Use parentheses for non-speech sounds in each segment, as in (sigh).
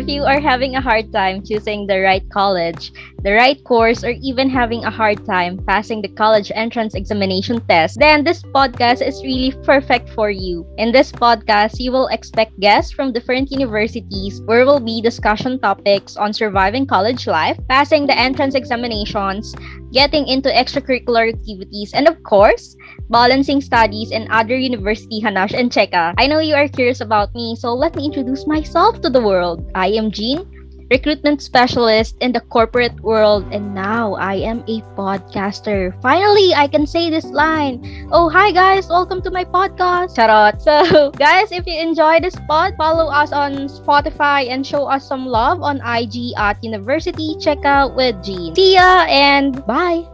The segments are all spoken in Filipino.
If you are having a hard time choosing the right college, the right course, or even having a hard time passing the college entrance examination test, then this podcast is really perfect for you. In this podcast, you will expect guests from different universities where will be discussion topics on surviving college life, passing the entrance examinations, getting into extracurricular activities, and of course, balancing studies and other university hanash and cheka. I know you are curious about me, so let me introduce myself to the world. I am Jean, recruitment specialist in the corporate world, and now I am a podcaster. Finally, I can say this line. Oh, hi guys, welcome to my podcast. Charot. So, (laughs) guys, if you enjoy this pod, follow us on Spotify and show us some love on IG at University Checkout with Jean. See ya and bye.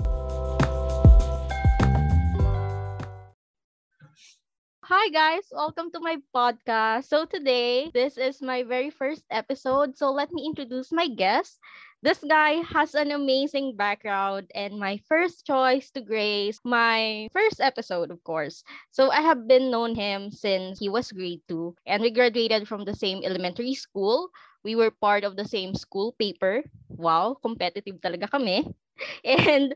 Hi guys, welcome to my podcast. So today, this is my very first episode. So let me introduce my guest. This guy has an amazing background and my first choice to grace my first episode, of course. So I have been known him since he was grade 2 and we graduated from the same elementary school. We were part of the same school paper. Wow, competitive talaga kami. (laughs) And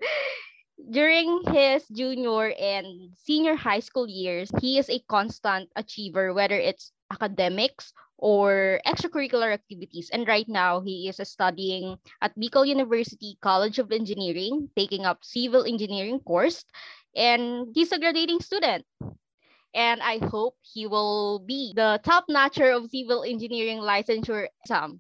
during his junior and senior high school years, he is a constant achiever, whether it's academics or extracurricular activities. And right now, he is studying at Bicol University College of Engineering, taking up civil engineering course, and he's a graduating student. And I hope he will be the top notcher of civil engineering licensure exam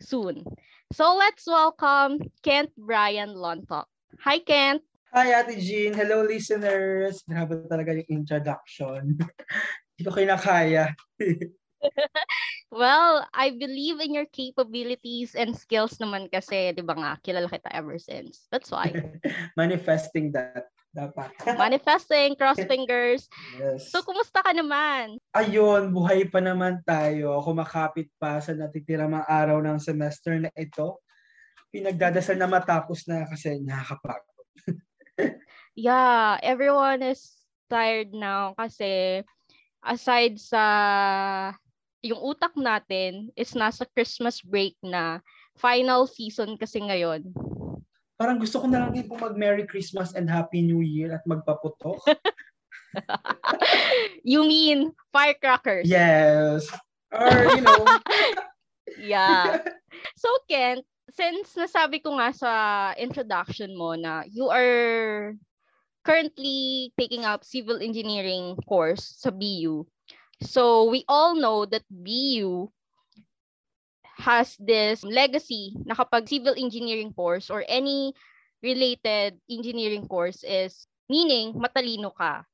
soon. So let's welcome Kent Brian Lontok. Hi, Kent. Hi, Ate Jean. Hello, listeners. Grabe talaga yung introduction. (laughs) Hindi ko kinakaya. (laughs) well, I believe in your capabilities and skills naman kasi, di ba nga, kilala kita ever since. That's why. (laughs) Manifesting that. Dapat. Manifesting, cross fingers. Yes. So, kumusta ka naman? Ayun, buhay pa naman tayo. Kumakapit pa sa natitira mga araw ng semester na ito. Pinagdadasal na matapos na kasi nakakapagod yeah, everyone is tired now kasi aside sa yung utak natin is nasa Christmas break na final season kasi ngayon. Parang gusto ko na lang din po mag Merry Christmas and Happy New Year at magpaputok. (laughs) you mean firecrackers? Yes. Or, you know. (laughs) yeah. So, Kent, since nasabi ko nga sa introduction mo na you are currently taking up civil engineering course sa BU. So we all know that BU has this legacy na kapag civil engineering course or any related engineering course is meaning matalino ka.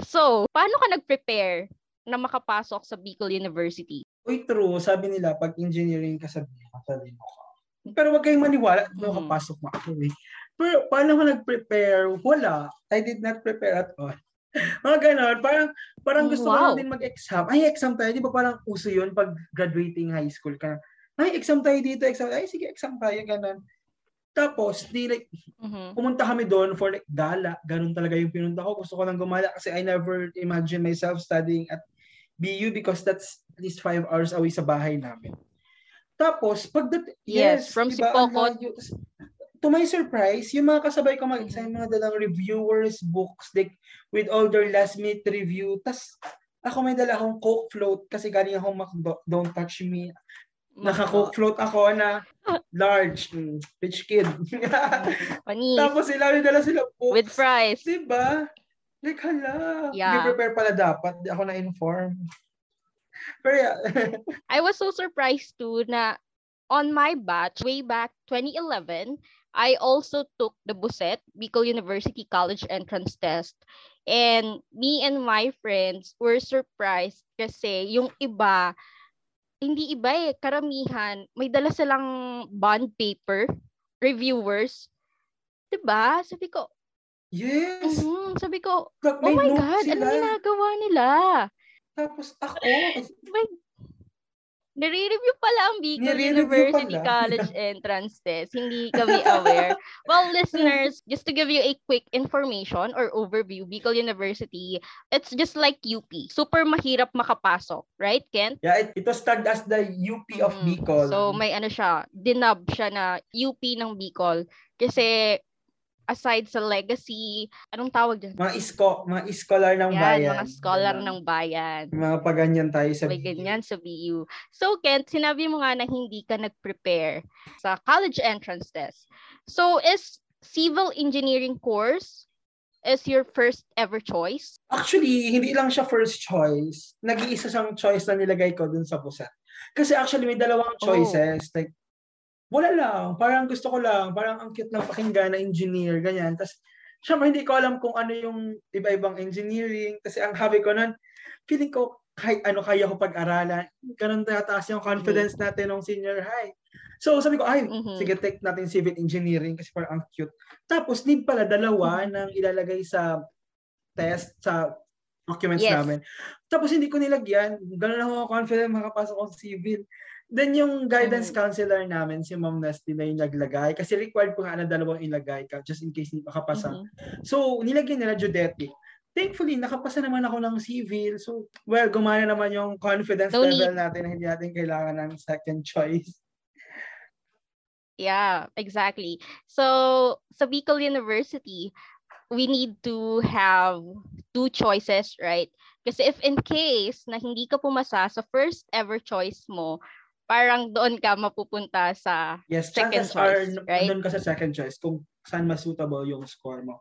So, paano ka nag-prepare na makapasok sa Bicol University? Uy, true. Sabi nila, pag engineering ka sa BU, matalino ka. Pero wag kayong maniwala, mm. makapasok mo ako eh. Pero paano ko nag-prepare? Wala. I did not prepare at all. (laughs) Mga ganon. Parang, parang gusto wow. ko lang din mag-exam. Ay, exam tayo. Di ba parang uso yun pag graduating high school ka? Ay, exam tayo dito. Exam. Ay, sige, exam tayo. Ganon. Tapos, di like, mm-hmm. pumunta kami doon for like gala. Ganun talaga yung pinunta ko. Gusto ko lang gumala kasi I never imagine myself studying at BU because that's at least five hours away sa bahay namin. Tapos, pag that, yes, yes from diba, Sipokot. To my surprise, yung mga kasabay ko mag-exam, mga dalang reviewers, books, like, with all their last minute review. Tapos, ako may dala akong Coke float kasi galing akong McDo, don't touch me. Naka-Coke float ako na large, mm, rich kid. (laughs) Panis. Tapos sila, may dala sila books. With fries. Diba? Like, hala. Yeah. Be prepare pala dapat. Ako na-inform. Pero yeah. (laughs) I was so surprised too na on my batch, way back 2011, I also took the Buset, Bicol University College Entrance Test. And me and my friends were surprised kasi yung iba, hindi iba eh, karamihan, may dala silang bond paper, reviewers. Diba? Sabi ko, Yes. Mm-hmm. Sabi ko, oh my God, sila. ano ginagawa nila? Tapos ako, may, (laughs) Nare-review pala ang Bicol Nire-review University pala. College (laughs) entrance test. Hindi kami aware. well, listeners, just to give you a quick information or overview, Bicol University, it's just like UP. Super mahirap makapasok, right, Kent? Yeah, it, it was tagged as the UP of Mm. Bicol. So may ano siya, dinub siya na UP ng Bicol. Kasi aside sa legacy, anong tawag dyan? mga isko, mga scholar ng Yan, bayan. mga scholar ng bayan. Mga paganyan tayo sa May BU. ganyan sa BU. So, Kent, sinabi mo nga na hindi ka nag-prepare sa college entrance test. So, is civil engineering course is your first ever choice? Actually, hindi lang siya first choice. Nag-iisa siyang choice na nilagay ko dun sa buset. Kasi actually, may dalawang Oh. choices. Like, wala lang. Parang gusto ko lang. Parang ang cute ng pakinggan na engineer, ganyan. Tapos, syempre, hindi ko alam kung ano yung iba-ibang engineering. Kasi ang hobby ko nun, feeling ko, kahit ano kaya ko pag-aralan. Ganun tataas yung confidence natin nung senior high. So, sabi ko, ay, Mhm. sige, take natin civil engineering kasi parang ang cute. Tapos, need pala dalawa Mm-hmm. nang ilalagay sa test, sa documents Yes. namin. Tapos, hindi ko nilagyan. Ganun ako confident makapasok ako sa civil. Then, yung guidance Mhm. counselor namin, si Ma'am Nesty na yung naglagay. Kasi required po nga na dalawang ilagay ka just in case hindi makapasa. Mhm. So, nilagyan nila geodetic. Thankfully, nakapasa naman ako ng civil. So, well, gumana naman yung confidence No level natin na hindi natin kailangan ng second (laughs) choice. Yeah, exactly. So, sa Bicol University, we need to have two choices, right? Kasi if in case na hindi ka pumasa sa first ever choice mo, parang doon ka mapupunta sa Yes, Second chances are, choice, right? nandun ka sa second choice kung saan mas suitable yung score mo.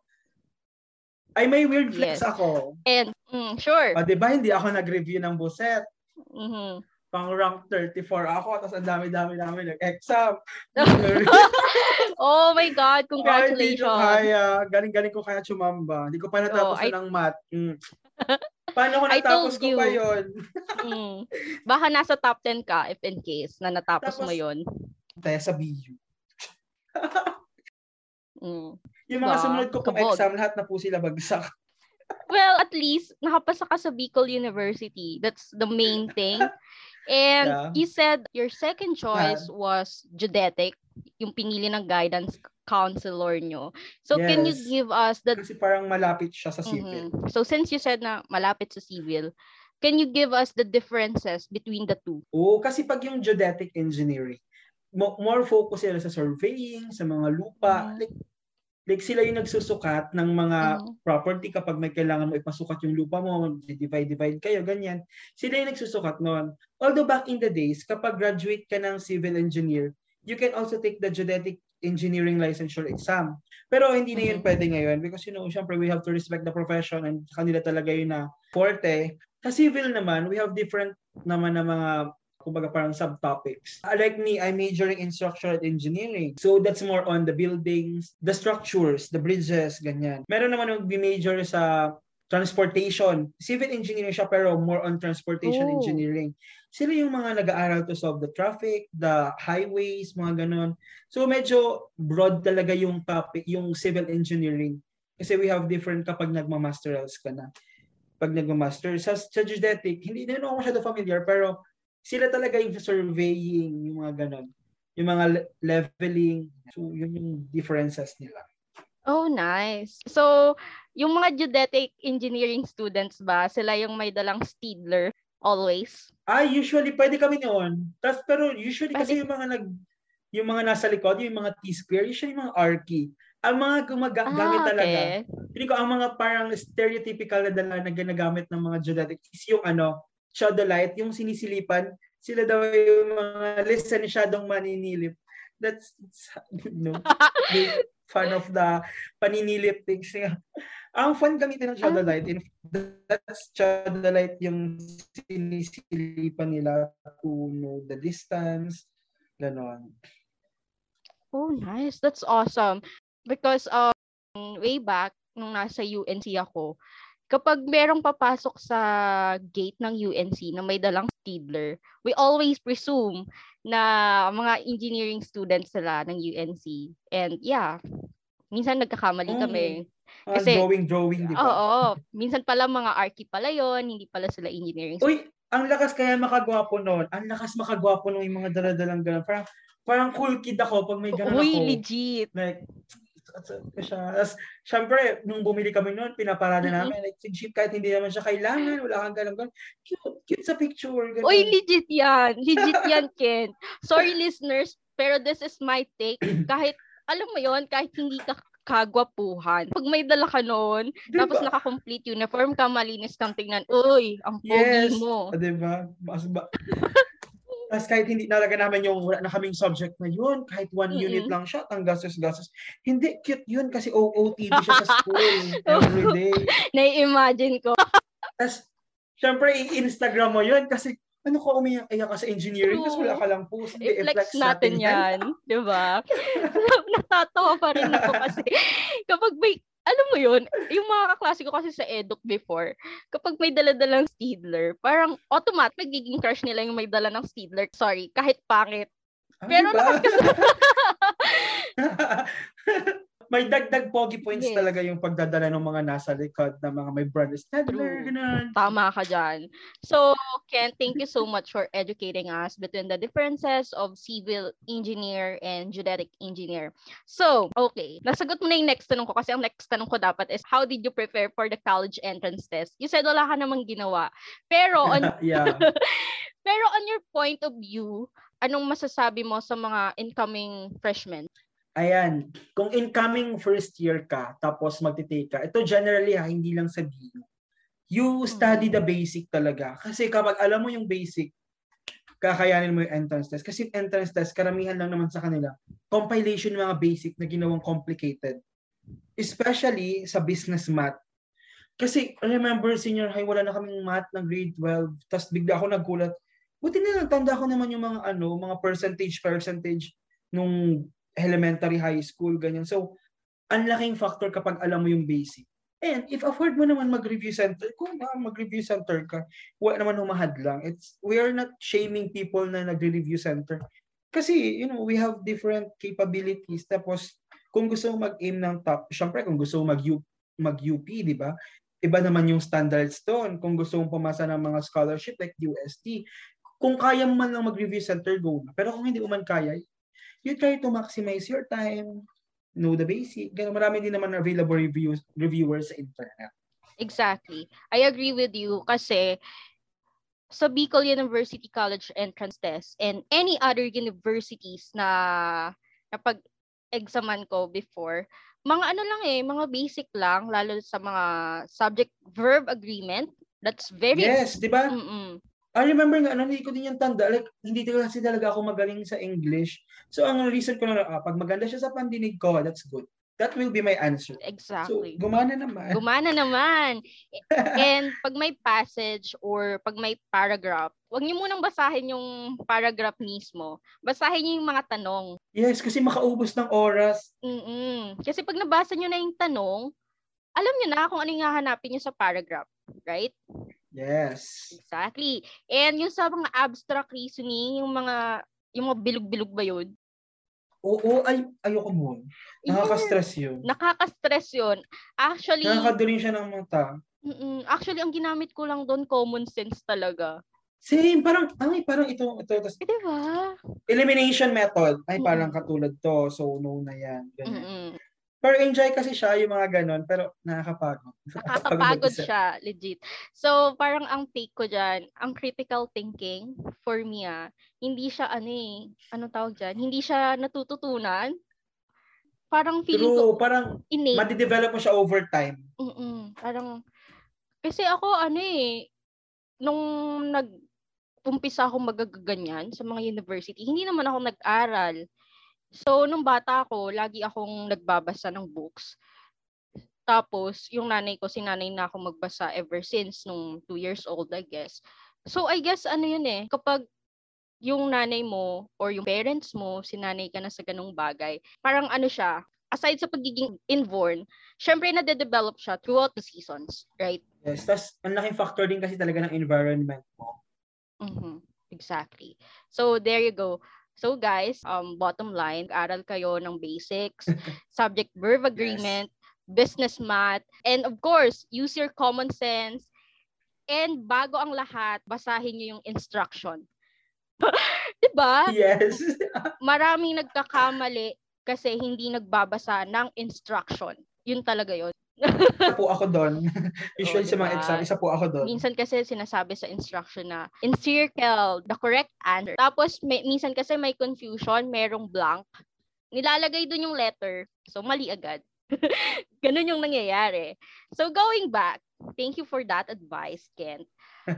Ay, may weird flex Yes. ako. and mm, sure. O, di ba, hindi ako nag-review ng buset. Mhm. Pang rank 34 ako, tapos ang dami-dami namin nag-exam. (laughs) oh my God, Ay, hindi ko congratulations. kaya. Galing-galing ko kaya chumamba. Hindi ko pa natapos Oh, I- ng math. Mm. (laughs) Paano ko natapos ko pa yun? (laughs) Mm. Baka nasa top 10 ka if in case na natapos mo Tapos- yon. Tayo sa BU. (laughs) Mm. Yung mga Diba? sumunod ko pong Kabog. exam, lahat na po sila bagsak. (laughs) Well, at least nakapasa ka sa Bicol University. That's the main thing. And Yeah. you said your second choice was geodetic, yung pinili ng guidance counselor nyo. So can you Yes. give us the Kasi parang malapit siya sa civil. Mhm. So since you said na malapit sa civil, can you give us the differences between the two? Oo, kasi pag yung geodetic engineering, mo- more focus sila sa surveying, sa mga lupa. Mhm. Like, like sila yung nagsusukat ng mga Mhm. property kapag may kailangan mo ipasukat yung lupa mo, divide-divide kayo, ganyan. Sila yung nagsusukat noon. Although back in the days, kapag graduate ka ng civil engineer, you can also take the geodetic engineering licensure exam. Pero hindi na yun Mhm. pwede ngayon because you know, syempre we have to respect the profession and kanila talaga yun na forte. Sa civil naman, we have different naman na mga kumbaga parang subtopics. Uh, Like me, I'm majoring in structural engineering. So that's more on the buildings, the structures, the bridges, ganyan. Meron naman yung major sa transportation. Civil engineering siya pero more on transportation Oh. engineering. Sila yung mga nag-aaral to solve the traffic, the highways, mga ganon. So medyo broad talaga yung topic, yung civil engineering. Kasi we have different kapag nagma-masterals ka na. Pag nagma-master, sa, sa geodetic, hindi na ako masyado familiar, pero sila talaga yung surveying, yung mga ganon. Yung mga le- leveling. So, yun yung differences nila. Oh, nice. So, yung mga geodetic engineering students ba, sila yung may dalang Steedler always? Ah, usually, pwede kami noon. Tas, pero usually kasi Pwede. yung mga nag yung mga nasa likod, yung mga T-square, usually yung mga arky. Ang mga gumagamit Ah, talaga, okay. Pili ko ang mga parang stereotypical na dala na ginagamit ng mga geodetic is yung ano, theodolite, yung sinisilipan. Sila daw yung mga lisensyadong maninilip. That's, (laughs) no, (laughs) big fan of the paninilip things. Yeah. Ang fun gamitin ng theodolite, in, that's theodolite yung sinisilipan nila to know the distance, ganon. Oh, nice. That's awesome. Because um, way back, nung nasa UNC ako, kapag merong papasok sa gate ng UNC na may dalang Steedler, we always presume na mga engineering students sila ng UNC. And yeah, minsan nagkakamali Mm. kami. Mga Kasi- drawing, drawing, di ba? Oo, minsan pala mga archi pala yon hindi pala sila engineering. Uy, ang lakas kaya makagwapo noon. Ang lakas makagwapo nung yung mga daladalang ganun. Parang, parang cool kid ako pag may ganun Uy, ako. legit. Like, siya. Tapos, syempre, nung bumili kami noon, pinaparada Mm-mm. namin. Like, Jeep, kahit hindi naman siya kailangan, wala kang ganun, ganun. Cute, cute sa picture. Ganun. Uy, legit yan. Legit yan, (laughs) Ken. Sorry, listeners, pero this is my take. (clears throat) Kahit, alam mo yon kahit hindi ka kagwapuhan. Pag may dala ka noon, Diba? tapos naka-complete uniform ka, malinis kang tingnan, uy, ang pogi Yes. mo. Ah, diba? Mas ba? (laughs) Tapos kahit hindi talaga namin yung wala na kaming subject na yun, kahit one Mm-mm. unit lang siya, ang gastos-gastos. Hindi, cute yun kasi OOTD siya sa school (laughs) every day. (laughs) Nai-imagine ko. Tapos, syempre, i-Instagram mo yun kasi ano ka umiyak-iyak ka sa engineering kasi wala ka lang post. Hindi, I-flex natin yan. Di ba? (laughs) Natatawa pa rin ako kasi kapag may, alam mo yun, yung mga kaklase ko kasi sa eduk before, kapag may dala-dalang Steedler, parang automatic magiging crush nila yung may dala ng Steedler. Sorry, kahit pangit. Ah, Pero diba? (laughs) may dagdag pogi points Yes. talaga yung pagdadala ng mga nasa likod na mga may brand ganun. Tama ka dyan. So, Ken, thank you so much for educating us between the differences of civil engineer and genetic engineer. So, okay. Nasagot mo na yung next tanong ko kasi ang next tanong ko dapat is how did you prepare for the college entrance test? You said wala ka namang ginawa. Pero (laughs) on yeah. (laughs) pero on your point of view, anong masasabi mo sa mga incoming freshmen? Ayan, kung incoming first year ka, tapos magtitake ka, ito generally ha, hindi lang sa BU. You study the basic talaga. Kasi kapag alam mo yung basic, kakayanin mo yung entrance test. Kasi yung entrance test, karamihan lang naman sa kanila, compilation ng mga basic na ginawang complicated. Especially sa business math. Kasi remember, senior high, wala na kaming math ng grade 12. Tapos bigla ako nagulat. Buti na lang, tanda ko naman yung mga ano, mga percentage, percentage nung elementary, high school, ganyan. So, ang laking factor kapag alam mo yung basic. And if afford mo naman mag-review center, kung ba mag-review center ka, wala naman humahad lang. It's, we are not shaming people na nagre-review center. Kasi, you know, we have different capabilities. Tapos, kung gusto mo mag-aim ng top, syempre kung gusto mo mag-UP, mag-UP di ba? Iba naman yung standards doon. Kung gusto mong pumasa ng mga scholarship like UST, kung kaya man lang mag-review center, go na. Pero kung hindi mo man kaya, you try to maximize your time, know the basic. Ganun, marami din naman available reviews, reviewers sa internet. Exactly. I agree with you kasi sa Bicol University College Entrance Test and any other universities na napag-examan ko before, mga ano lang eh, mga basic lang, lalo sa mga subject-verb agreement. That's very... Yes, di ba? Mm-mm. I remember nga, ano, hindi ko din yung tanda. Like, hindi talaga kasi talaga ako magaling sa English. So, ang reason ko na, ah, pag maganda siya sa pandinig ko, that's good. That will be my answer. So, Exactly. gumana naman. Gumana naman. (laughs) And pag may passage or pag may paragraph, huwag niyo munang basahin yung paragraph mismo. Basahin niyo yung mga tanong. Yes, kasi makaubos ng oras. Mm-mm. Kasi pag nabasa niyo na yung tanong, alam niyo na kung ano yung hahanapin niyo sa paragraph. Right? Yes. Exactly. And yung sa mga abstract reasoning, yung mga yung mga bilog-bilog ba yun? Oo, ay, ayoko mo. Nakaka-stress yun. Nakaka-stress yun. Actually, Nakakaduling siya ng mata. mm-mm. actually, ang ginamit ko lang doon, common sense talaga. Same, parang, ay, parang ito, ito, tas Eh, di ba? elimination method. Ay, Mm. parang katulad to. So, no na yan. Ganun. Mm-mm. Pero enjoy kasi siya yung mga ganon. Pero nakakapagod. Nakakapagod siya, legit. So, parang ang take ko dyan, ang critical thinking, for me ah, hindi siya ano eh, anong tawag dyan? Hindi siya natututunan. Parang feeling ko True, parang innate. madidevelop mo siya over time. Mm-mm. Parang, kasi ako ano eh, nung nag umpisa ako magaganyan sa mga university, hindi naman ako nag-aral. So, nung bata ako, lagi akong nagbabasa ng books. Tapos, yung nanay ko, sinanay na ako magbasa ever since nung two years old, I guess. So, I guess ano yun eh, kapag yung nanay mo or yung parents mo, sinanay ka na sa ganung bagay, parang ano siya, aside sa pagiging inborn, syempre na-develop siya throughout the seasons, right? Yes, tas ang laking factor din kasi talaga ng environment mo. Mhm. Exactly. So, there you go. So guys, um bottom line, aral kayo ng basics, (laughs) subject verb agreement, business math, and of course, use your common sense And bago ang lahat, basahin niyo yung instruction. (laughs) 'Di ba? Yes. (laughs) Maraming nagkakamali kasi hindi nagbabasa ng instruction. Yun talaga yun. Isa po ako (laughs) doon. (laughs) Usually Oo, sa mga diba? exam, isa po ako doon. Minsan kasi sinasabi sa instruction na encircle the correct answer. Tapos may, minsan kasi may confusion, merong blank. Nilalagay dun yung letter. So mali agad. (laughs) Ganun yung nangyayari. So going back, thank you for that advice, Kent.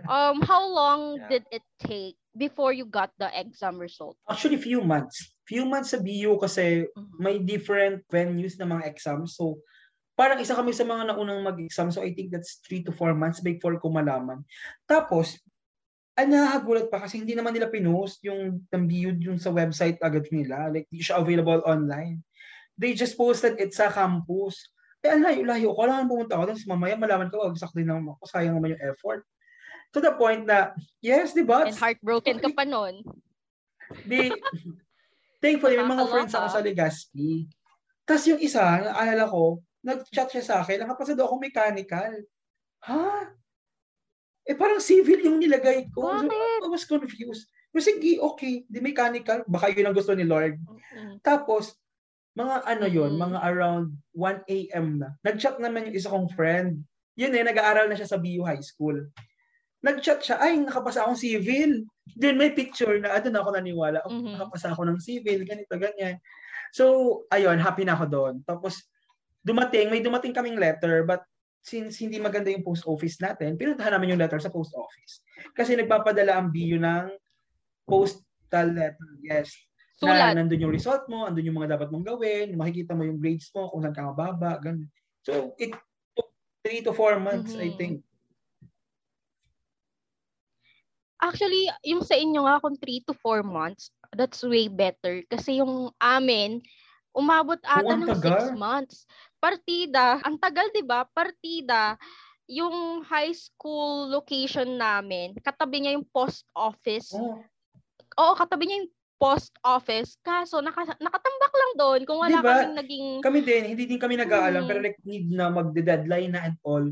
Um, how long Yeah. did it take before you got the exam result? Actually, few months. Few months sa BU kasi Mhm. may different venues na mga exams. So, parang isa kami sa mga naunang mag-exam. So, I think that's three to four months before ko malaman. Tapos, ay nakakagulat pa kasi hindi naman nila pinost yung ng BU yung sa website agad nila. Like, hindi siya available online. They just posted it sa campus. Eh, ang layo-layo ko. Kailangan pumunta ako. Tapos mamaya malaman ko, wagsak din naman ako. Sayang naman yung effort. To the point na, yes, di ba? And heartbroken ka pa nun. Di, thankfully, may mga friends ako sa Legazpi. Tapos yung isa, naalala ko, nag-chat siya sa akin, nakapasado ako mechanical. Ha? Eh parang civil yung nilagay ko. So, Bakit? I was confused. Pero sige, okay, di mechanical. Baka yun ang gusto ni Lord. Mm. Tapos, mga ano yun, Mm. mga around 1 a.m. na. Nag-chat naman yung isa kong friend. Yun eh, nag-aaral na siya sa BU High School. Nag-chat siya, ay, nakapasa akong civil. Then may picture na, ano na ako naniwala, oh, Mhm. nakapasa ako ng civil, ganito, ganyan. So, ayun, happy na ako doon. Tapos, dumating, may dumating kaming letter, but since hindi maganda yung post office natin, pinuntahan namin yung letter sa post office. Kasi nagpapadala ang BU ng postal letter, yes na Sulat. nandun yung result mo, andun yung mga dapat mong gawin, makikita mo yung grades mo, kung saan ka mababa, ganun. So, it took three to four months, I Mhm. think. Actually, yung sa inyo nga kung 3 to 4 months, that's way better. Kasi yung amin, umabot ata ang ng 6 tagal. months. Partida, ang tagal 'di ba? Partida, yung high school location namin, katabi niya yung post office. Oh, Oo, katabi niya yung post office. Kaso naka, nakatambak lang doon kung wala Di ba? kaming naging kami din, hindi din kami nag-aalam, Mm. pero like, need na magde-deadline na and all.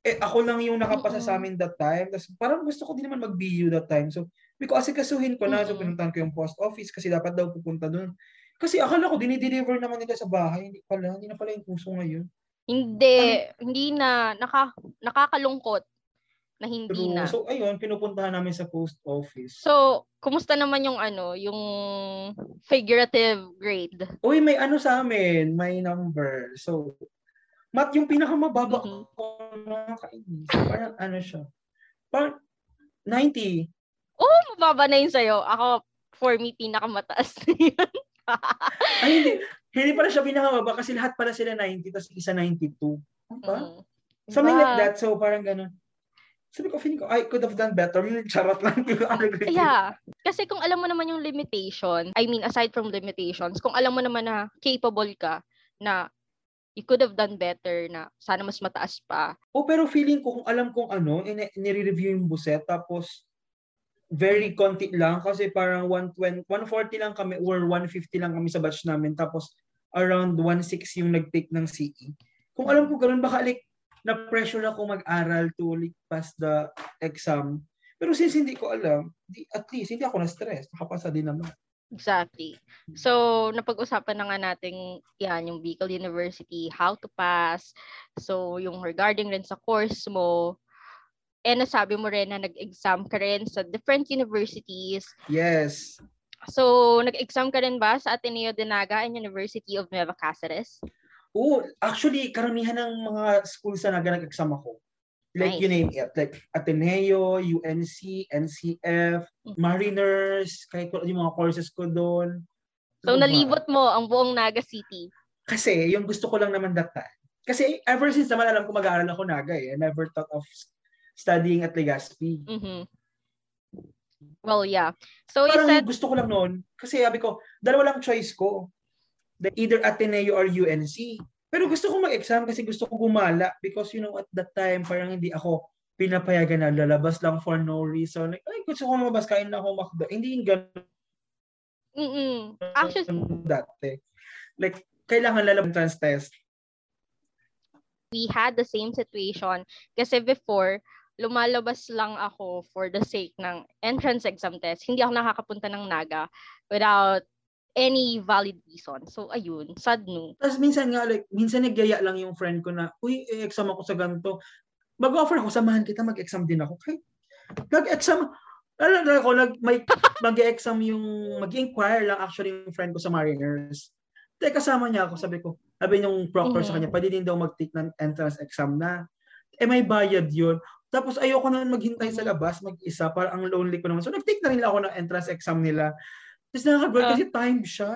Eh, ako lang yung nakapasa sa Mm-mm. amin that time. Tapos parang gusto ko din naman mag-BU that time. So, because asikasuhin ko na, so Mm-mm. pinuntahan ko yung post office kasi dapat daw pupunta doon. Kasi akala ko, dinideliver naman nila sa bahay. Hindi pala, hindi na pala yung puso ngayon. hindi hindi na naka, nakakalungkot na hindi True. na. So, ayun, pinupuntahan namin sa post office. So, kumusta naman yung ano, yung figurative grade? Uy, may ano sa amin, may number. So, mat yung pinakamababa Mhm. ko nakakainis. Parang ano siya. Parang 90. Oh, mababa na yun sa'yo. Ako, for me, pinakamataas na yun. (laughs) Ay, hindi. Hindi pala siya pinakamababa kasi lahat pala sila 90 tapos isa 92. Ano ba? Mm. Something Diba? like that. So, parang ganun. Sabi ko, feeling ko, I could have done better. Charot lang. (laughs) Yeah. Kasi kung alam mo naman yung limitation, I mean, aside from limitations, kung alam mo naman na capable ka, na you could have done better, na sana mas mataas pa. Oh, pero feeling ko kung alam kong ano, nire-review yung buset tapos very konti lang kasi parang 120, 140 lang kami or 150 lang kami sa batch namin tapos around 16 yung nag-take ng CE. Kung alam ko ganun, baka like na-pressure ako mag-aral to like pass the exam. Pero since hindi ko alam, di, at least hindi ako na-stress. Nakapasa din naman. Exactly. So, napag-usapan na nga natin yan, yung Bicol University, how to pass. So, yung regarding rin sa course mo, eh nasabi mo rin na nag-exam ka rin sa different universities. Yes. So, nag-exam ka rin ba sa Ateneo de Naga and University of Nueva Cáceres? Oo, actually, karamihan ng mga schools na naga nag-exam ako. Like, you Nice. name it. Like, Ateneo, UNC, NCF, Mariners, kahit yung mga courses ko doon. So, ba? nalibot mo ang buong Naga City. Kasi, yung gusto ko lang naman that time. Kasi, ever since naman alam ko mag-aaral ako Naga eh. I never thought of studying at Legazpi. Mhm. Well, yeah. So, you Parang said, gusto ko lang noon. Kasi sabi ko, dalawa lang choice ko. Like, either Ateneo or UNC. Pero gusto ko mag-exam kasi gusto ko gumala because you know at that time parang hindi ako pinapayagan na lalabas lang for no reason. Like, ay, gusto ko lumabas, kain na ako makdo. Hindi yung ganun mm actually, dati. Like, kailangan lalabas trans test. we had the same situation kasi before lumalabas lang ako for the sake ng entrance exam test. Hindi ako nakakapunta ng Naga without any valid reason. So, ayun, sad no. Tapos minsan nga, like, minsan nagyaya lang yung friend ko na, uy, exam ako sa ganito. Mag-offer ako, samahan kita, mag-exam din ako. Kahit, nag-exam, alam na ako, nag, may, (laughs) mag-exam yung, mag-inquire lang actually yung friend ko sa Mariners. Teka, kasama niya ako, sabi ko, sabi yung proctor mm-hmm. sa kanya, pwede din daw mag-take ng entrance exam na. Eh, may bayad yun. Tapos ayoko na maghintay sa labas, mag-isa, para ang lonely ko naman. So nag-take na rin ako ng entrance exam nila. Tapos nakakagod uh, kasi time siya.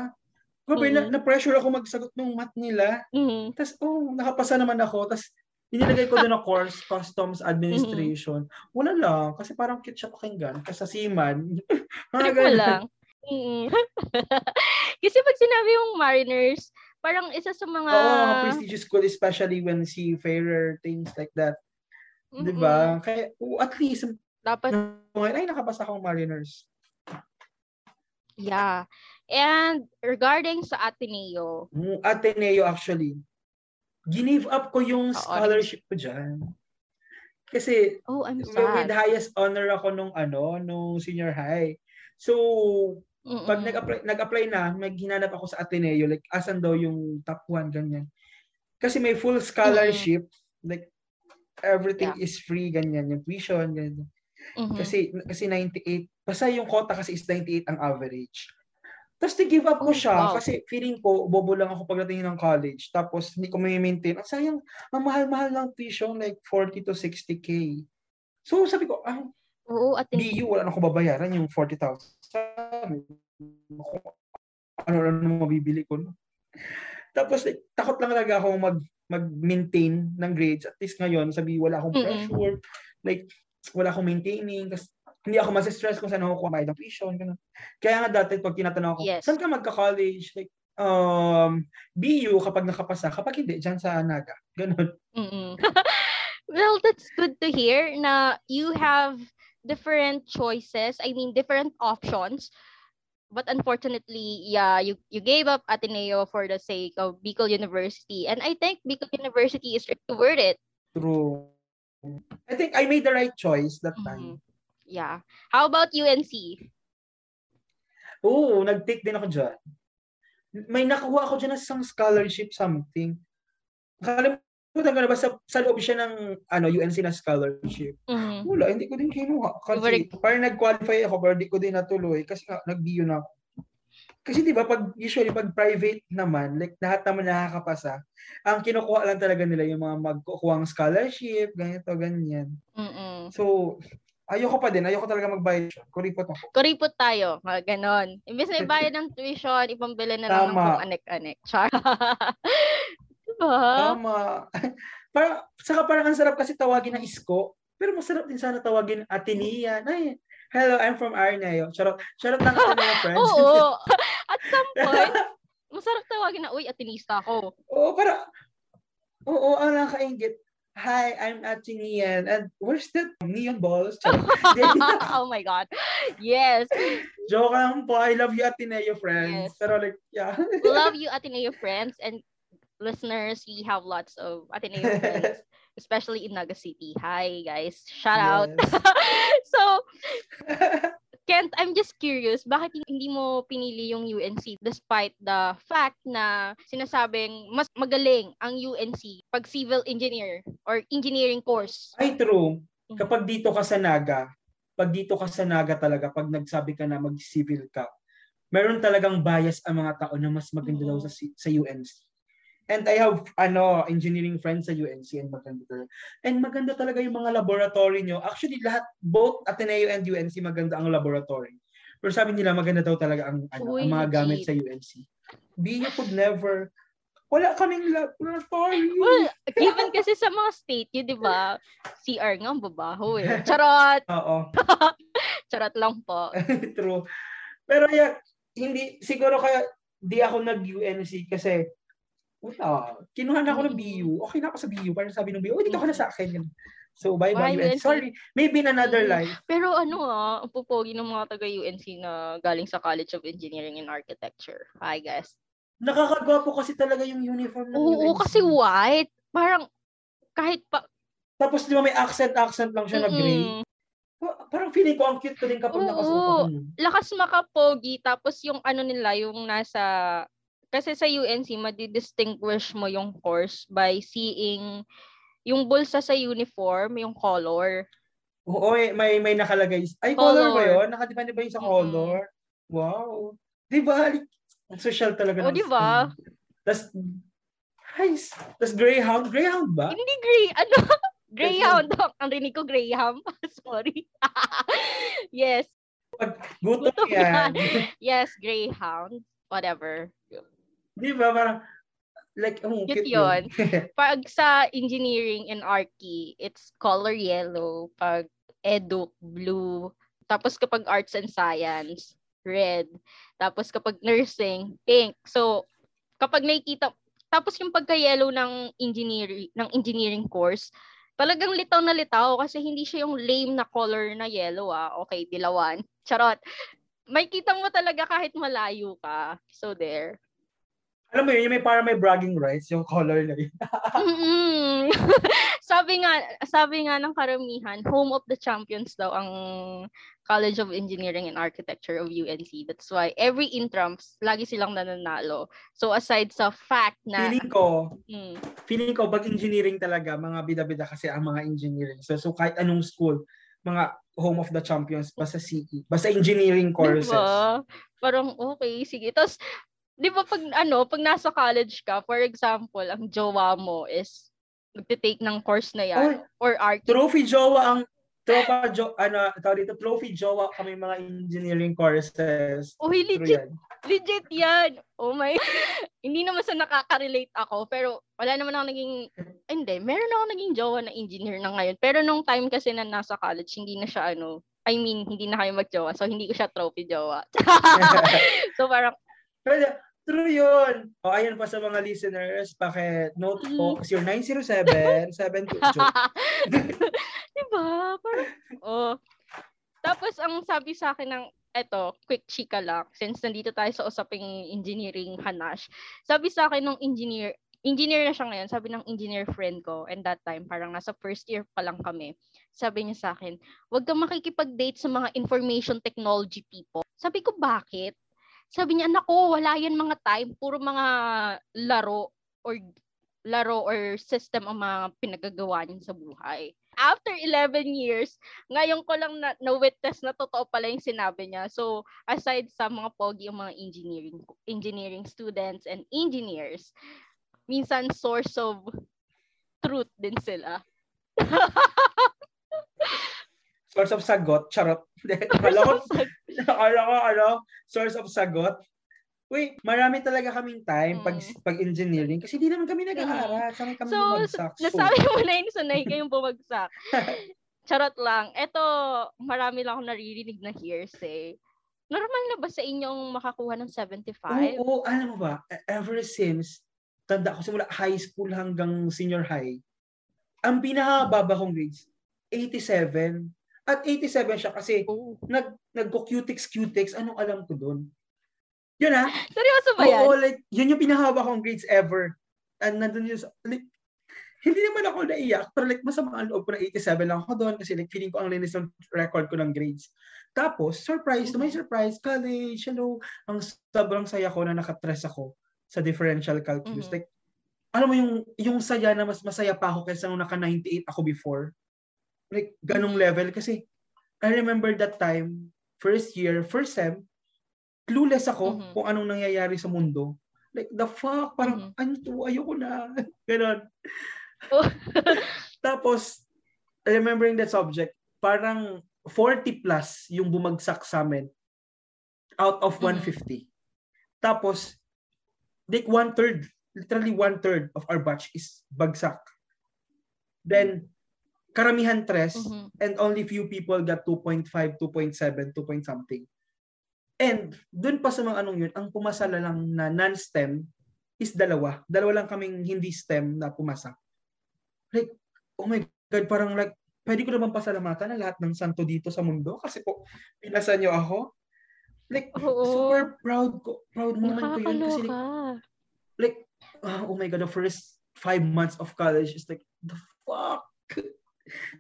Grabe, mm-hmm. na, na-pressure ako magsagot ng math nila. Mm-hmm. Tapos, oh, nakapasa naman ako. Tapos, inilagay ko doon (laughs) na course, Customs Administration. Mm-hmm. Wala lang, kasi parang cute siya pakinggan. Kasi sa seaman. (laughs) Trip mo lang. Mm-hmm. (laughs) kasi pag sinabi yung mariners, parang isa sa mga... Oo, oh, prestigious school, especially when seafarer, things like that. Mm-hmm. 'Di ba? Kaya oh, at least dapat ay nakapasa akong Mariners. Yeah. And regarding sa Ateneo. Mm, Ateneo actually. Ginive up ko yung scholarship ko diyan. Kasi oh, I'm sad. with highest honor ako nung ano, nung senior high. So, Mm-mm. pag nag-apply, nag-apply na, maghinanap ako sa Ateneo, like asan daw yung top 1, ganyan. Kasi may full scholarship, mm-hmm. like everything yeah. is free, ganyan, yung tuition, ganyan. Mm-hmm. Kasi, kasi 98, basta yung quota kasi is 98 ang average. Tapos to-give up ko oh, siya wow. kasi feeling ko, bobo lang ako pagdating ng college. Tapos hindi ko may maintain. Ang sayang, ang mahal-mahal ng tuition, like 40 to 60K. So sabi ko, ah, Oo, at DU, wala na akong babayaran yung 40,000. Ano na mabibili ko. No? Tapos like, takot lang talaga ako mag mag-maintain ng grades. At least ngayon, sabi, wala akong pressure. Mm-hmm. Like, wala akong maintaining. Kasi hindi ako mas-stress kung saan ako kumain ng tuition. Ganun. Kaya nga dati, pag tinatanong ako, yes. saan ka magka-college? Like, um, BU kapag nakapasa, kapag hindi, dyan sa Naga. Ganun. Mm-hmm. (laughs) well, that's good to hear na you have different choices. I mean, different options but unfortunately, yeah, you, you gave up Ateneo for the sake of Bicol University. And I think Bicol University is really worth it. True. I think I made the right choice that mm-hmm. time. Yeah. How about UNC? Oo, nag-take din ako dyan. May nakuha ako dyan na isang scholarship something. Nakalimutan Ka na ba sa, sa loob siya ng ano, UNC na scholarship? Mm-hmm. Wala, hindi ko din kinuha. Kasi Very... parang nag-qualify ako pero hindi ko din natuloy kasi nga, nag-BU na ako. Kasi di ba pag usually pag private naman, like lahat naman nakakapasa, ang kinukuha lang talaga nila yung mga magkukuha scholarship, ganito, ganyan. Mm-mm. So, ayoko pa din, ayoko talaga magbayad. Kuripot ako. Kuripot tayo, mga ganon. Imbes na (laughs) ibayad ng tuition, ipambili na lang ng anek-anek. Char. (laughs) Diba? Tama. (laughs) para, saka parang ang sarap kasi tawagin na isko. Pero masarap din sana tawagin Atenea. Ay, hello, I'm from Arneo. Charot, charot lang sa mga (laughs) friends. Oo. (laughs) At some point, masarap tawagin na, uy, Atenista ako. Oo, para, oo, ang nakakaingit. Hi, I'm Atenean. And where's that neon balls? oh my God. Yes. Joke lang po. I love you, Ateneo friends. Yes. Pero like, yeah. love you, Ateneo friends. And listeners, we have lots of Ateneo friends, (laughs) especially in Naga City. Hi, guys. Shout yes. out. (laughs) so, (laughs) Kent, I'm just curious, bakit hindi mo pinili yung UNC despite the fact na sinasabing mas magaling ang UNC pag civil engineer or engineering course? Ay, true. Mm-hmm. Kapag dito ka sa Naga, pag dito ka sa Naga talaga, pag nagsabi ka na mag-civil ka, meron talagang bias ang mga tao na mas maganda daw sa, sa UNC. And I have ano engineering friends sa UNC and maganda. And maganda talaga yung mga laboratory nyo. Actually, lahat, both Ateneo and UNC, maganda ang laboratory. Pero sabi nila, maganda daw talaga ang, ano, Uy, ang mga gamit sa UNC. BU could never, wala kaming laboratory. Well, given kasi sa mga state yun, di ba? CR nga, babaho eh. (laughs) Charot! Oo. (laughs) Charot lang po. (laughs) True. Pero yeah, hindi, siguro kaya di ako nag-UNC kasi Wala. Kinuha na ako ng BU. Okay na ako sa BU. Parang sabi ng BU, oh, dito ka na sa akin. So, bye-bye UNC. Sorry, maybe in another life. Pero ano ah, ang pupogi ng mga taga-UNC na galing sa College of Engineering and Architecture. Hi, guys. Nakakagwapo kasi talaga yung uniform ng Oo, UNC. kasi white. Parang kahit pa Tapos di ba may accent-accent lang siya na gray. Parang feeling ko ang cute ko din kapag Oo. nakasuot ako nun. Lakas makapogi. Tapos yung ano nila, yung nasa... Kasi sa UNC, madidistinguish mo yung course by seeing yung bulsa sa uniform, yung color. Oo, eh, may may nakalagay. Ay, color, ba Color. yun? Nakadepende ba yun sa color? Wow. Di ba? Social talaga O, ng di ba? Tapos, guys, tapos Greyhound. Greyhound ba? Hindi gray. Ano? (laughs) Greyhound. (laughs) Ang rinig ko, Graham. (laughs) Sorry. yes. Gutom Gutom yan. Yes, Greyhound. Whatever. Di ba? Parang, like, oh, Cute cute yun. (laughs) Pag sa engineering and archi, it's color yellow. Pag edu, blue. Tapos kapag arts and science, red. Tapos kapag nursing, pink. So, kapag nakikita, tapos yung pagka-yellow ng engineering, ng engineering course, talagang litaw na litaw kasi hindi siya yung lame na color na yellow ah. Okay, dilawan. Charot. May kita mo talaga kahit malayo ka. So there. Alam mo yun, yung may para may bragging rights, yung color na yun. Mm-mm. (laughs) sabi nga sabi nga ng karamihan, home of the champions daw ang College of Engineering and Architecture of UNC. That's why every intrams lagi silang nananalo. So aside sa fact na Feeling ko, mm, feeling ko, pag engineering talaga, mga bida-bida kasi ang mga engineering. So, so kahit anong school, mga home of the champions, basta CE, basta engineering courses. Diba? Parang okay, sige. Tapos, di ba pag ano, pag nasa college ka, for example, ang jowa mo is magte-take ng course na yan Oy, or art. trophy jowa ang tropa jo ano tawag dito trophy jowa kami mga engineering courses Uy, True legit yan. Legit yan. Oh my. (laughs) hindi naman sa nakaka-relate ako, pero wala naman ako naging, ay, hindi, meron ako naging jowa na engineer na ngayon. Pero nung time kasi na nasa college, hindi na siya ano, I mean, hindi na kayo magjowa. So, hindi ko siya trophy jowa. (laughs) so, parang, Pero, true yun. O, ayan pa sa mga listeners, paki-note po, Mm. 0907 72 diba? Parang, oh. Tapos, ang sabi sa akin ng, eto, quick chika lang, since nandito tayo sa usaping engineering hanash, sabi sa akin ng engineer, engineer na siya ngayon, sabi ng engineer friend ko, and that time, parang nasa first year pa lang kami, sabi niya sa akin, huwag kang makikipag-date sa mga information technology people. Sabi ko, bakit? Sabi niya, nako, wala yan mga time, puro mga laro or laro or system ang mga pinagagawa niyan sa buhay. After 11 years, ngayon ko lang na, na-witness na totoo pala yung sinabi niya. So, aside sa mga pogi yung mga engineering engineering students and engineers, minsan source of truth din sila. (laughs) source of sagot charot (laughs) akala ko akala ko ano source of sagot Wait, marami talaga kaming time pag Mm. pag engineering kasi di naman kami nag-aaral, sanay kami So, bumagsak. So, Nasabi mo na yun, sanay kayong bumagsak. (laughs) Charot lang. Eto, marami lang akong naririnig na hearsay. Normal na ba sa inyong makakuha ng 75? Oo, oo, alam mo ba, e- ever since, tanda ko simula high school hanggang senior high, ang pinakababa kong grades, 87. At 87 siya kasi Oh. nag, nagko-cutix-cutix, anong alam ko doon? Yun ah, Seryoso ba yan? oo, like, yun yung pinakababa kong grades ever. And nandun yun like, hindi naman ako naiyak, pero like, masama ang loob ko na 87 lang ako doon kasi like, feeling ko ang linis ng record ko ng grades. Tapos, surprise, to my surprise, college, hello, ang sobrang saya ko na nakatress ako sa differential calculus. Mhm. Like, alam mo yung, yung saya na mas masaya pa ako kaysa nung naka-98 ako before. Like, ganong level. Kasi, I remember that time, first year, first sem, clueless ako Mhm. kung anong nangyayari sa mundo. Like, the fuck? Parang, Mhm. ano to? Ayoko na. (laughs) Ganon. Oh. (laughs) Tapos, remembering that subject, parang 40 plus yung bumagsak sa amin out of Mhm. 150. Tapos, like one third, literally one third of our batch is bagsak. Then, karamihan tres, Mhm. and only few people got 2.5, 2.7, 2 point something. And dun pa sa mga anong yun, ang pumasa lang na non-STEM is dalawa. Dalawa lang kaming hindi STEM na pumasa. Like, oh my God, parang like, pwede ko naman pasalamatan na lahat ng santo dito sa mundo kasi po, pinasa niyo ako. Like, Oo. super proud ko. Proud moment ko yun kasi like, like, ah, oh my God, the first five months of college is like, the fuck?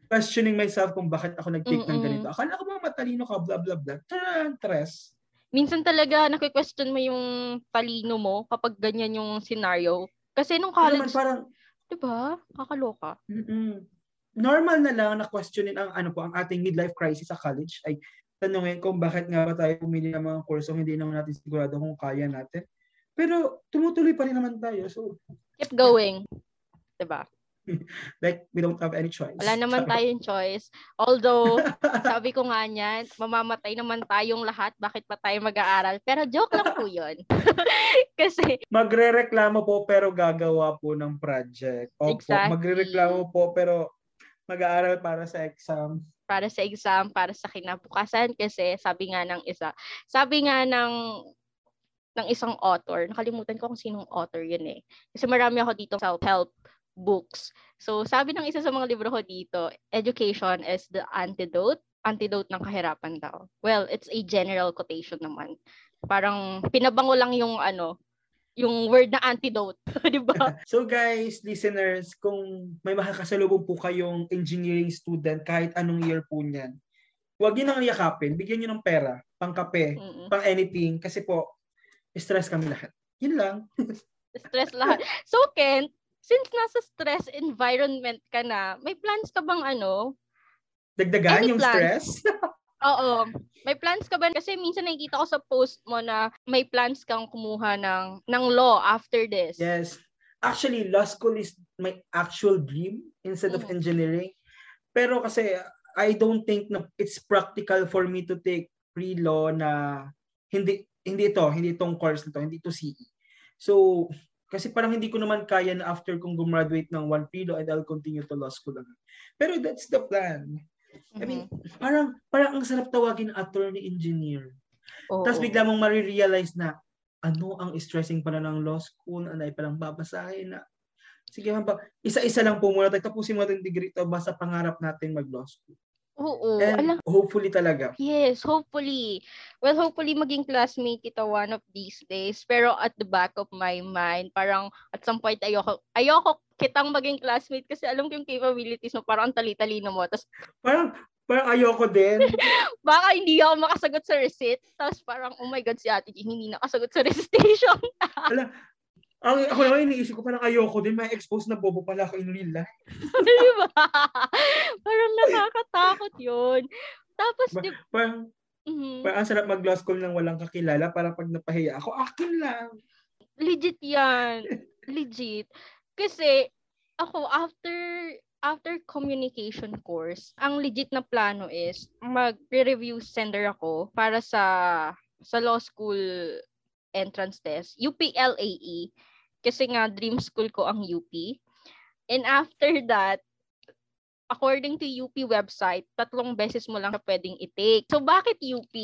Questioning myself kung bakit ako nag-take ng Mm-mm. ganito. Akala ko ba matalino ka, blah, blah, blah. Taran, tres. Minsan talaga nakwi-question mo yung talino mo kapag ganyan yung scenario. Kasi nung Ano naman, college, parang, 'di ba? Kakaloka. mm normal na lang na questionin ang ano po ang ating midlife crisis sa college ay tanungin kung bakit nga ba tayo pumili ng mga kurso hindi naman natin sigurado kung kaya natin. Pero tumutuloy pa rin naman tayo. So, Keep going. 'Di ba? (laughs) like, we don't have any choice. Wala naman tayong choice. Although, (laughs) sabi ko nga niyan, mamamatay naman tayong lahat, bakit pa tayo mag-aaral? Pero joke lang po yun. (laughs) Kasi, Magre-reklamo po pero gagawa po ng project. Opo, Exactly. magre-reklamo po pero mag-aaral para sa exam. para sa exam, para sa kinabukasan, kasi sabi nga ng isa, sabi nga ng ng isang author, nakalimutan ko kung sinong author yun eh. Kasi marami ako dito self-help books. So, sabi ng isa sa mga libro ko dito, education is the antidote, antidote ng kahirapan daw. Well, it's a general quotation naman. Parang pinabango lang yung ano, yung word na antidote, (laughs) 'di ba? (laughs) So guys, listeners, kung may makakasalubong po kayong engineering student kahit anong year po niyan, huwag niyo nang yakapin, bigyan niyo ng pera, pang kape, Mm. pang anything, kasi po, stress kami lahat. Yun lang. (laughs) stress lahat. So, Ken, since nasa stress environment ka na, may plans ka bang ano? Dagdagan Any yung plans? stress. (laughs) Oo. May plans ka ba? Kasi minsan nakikita ko sa post mo na may plans kang kumuha ng, ng law after this. Yes. Actually, law school is my actual dream instead of Mhm. engineering. Pero kasi I don't think na it's practical for me to take pre-law na hindi hindi ito, hindi itong course na to, hindi ito CE. So, kasi parang hindi ko naman kaya na after kong gumraduate ng one pre-law and I'll continue to law school agad. Pero that's the plan. I mean, Mhm. parang parang ang sarap tawagin attorney engineer. Tapos bigla mong marirealize na ano ang stressing pala ng law school, ano ay palang babasahin na. Sige, hamba, isa-isa lang po muna. Tapusin mo itong degree to basta pangarap natin mag-law school. Oo. And Alam, hopefully talaga. yes, hopefully. Well, hopefully maging classmate kita one of these days. Pero at the back of my mind, parang at some point ayoko, ayoko kitang maging classmate kasi alam ko yung capabilities mo, parang ang tali-talino mo. Tapos Parang, parang ayoko din. (laughs) baka hindi ako makasagot sa receipt. Tapos parang, oh my God, si Ate G, hindi nakasagot sa (laughs) recitation. Ang, ako naman iniisip ko parang ayoko din. May expose na bobo pala ako in real life. (laughs) Di ba? parang nakakatakot yun. Tapos, Ba- di, Parang, mhm. parang ang sarap mag-law school ng walang kakilala. Parang pag napahiya ako, akin lang. legit yan. (laughs) Legit. Kasi, ako, after after communication course, ang legit na plano is mag-review sender ako para sa sa law school entrance test, UPLAE. Kasi nga, dream school ko ang UP. And after that, according to UP website, tatlong beses mo lang pwedeng i-take. So, bakit UP?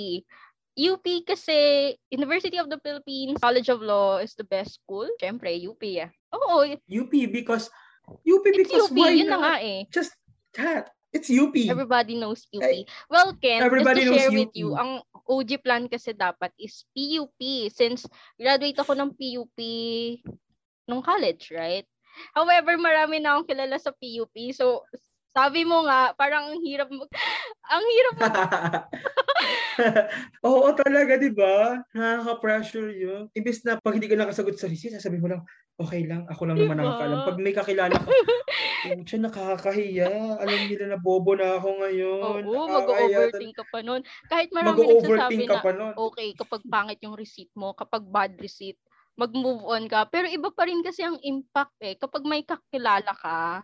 UP kasi University of the Philippines College of Law is the best school. Siyempre, UP ah. Oo, UP because, UP it's because UP. why Yun na not? nga eh. Just that. It's UP. Everybody knows UP. Ay, well, Ken, just to share with UP. you, ang OG plan kasi dapat is PUP since graduate ako ng PUP nung college, right? However, marami na akong kilala sa PUP. So, sabi mo nga, parang ang hirap mag- (laughs) ang hirap mag- (laughs) Oo talaga, di ba? Nakaka-pressure yun. Imbis na pag hindi ka nakasagot sa receipt, sasabihin mo lang, okay lang, ako lang naman Diba? nakakaalam. Pag may kakilala ka, (laughs) Pucha, nakakahiya. Alam nila na bobo na ako ngayon. Oo, mag-overthink ka pa nun. Kahit marami nagsasabi ka na, pa nun. okay, kapag pangit yung receipt mo, kapag bad receipt, mag-move on ka. Pero iba pa rin kasi ang impact eh. Kapag may kakilala ka,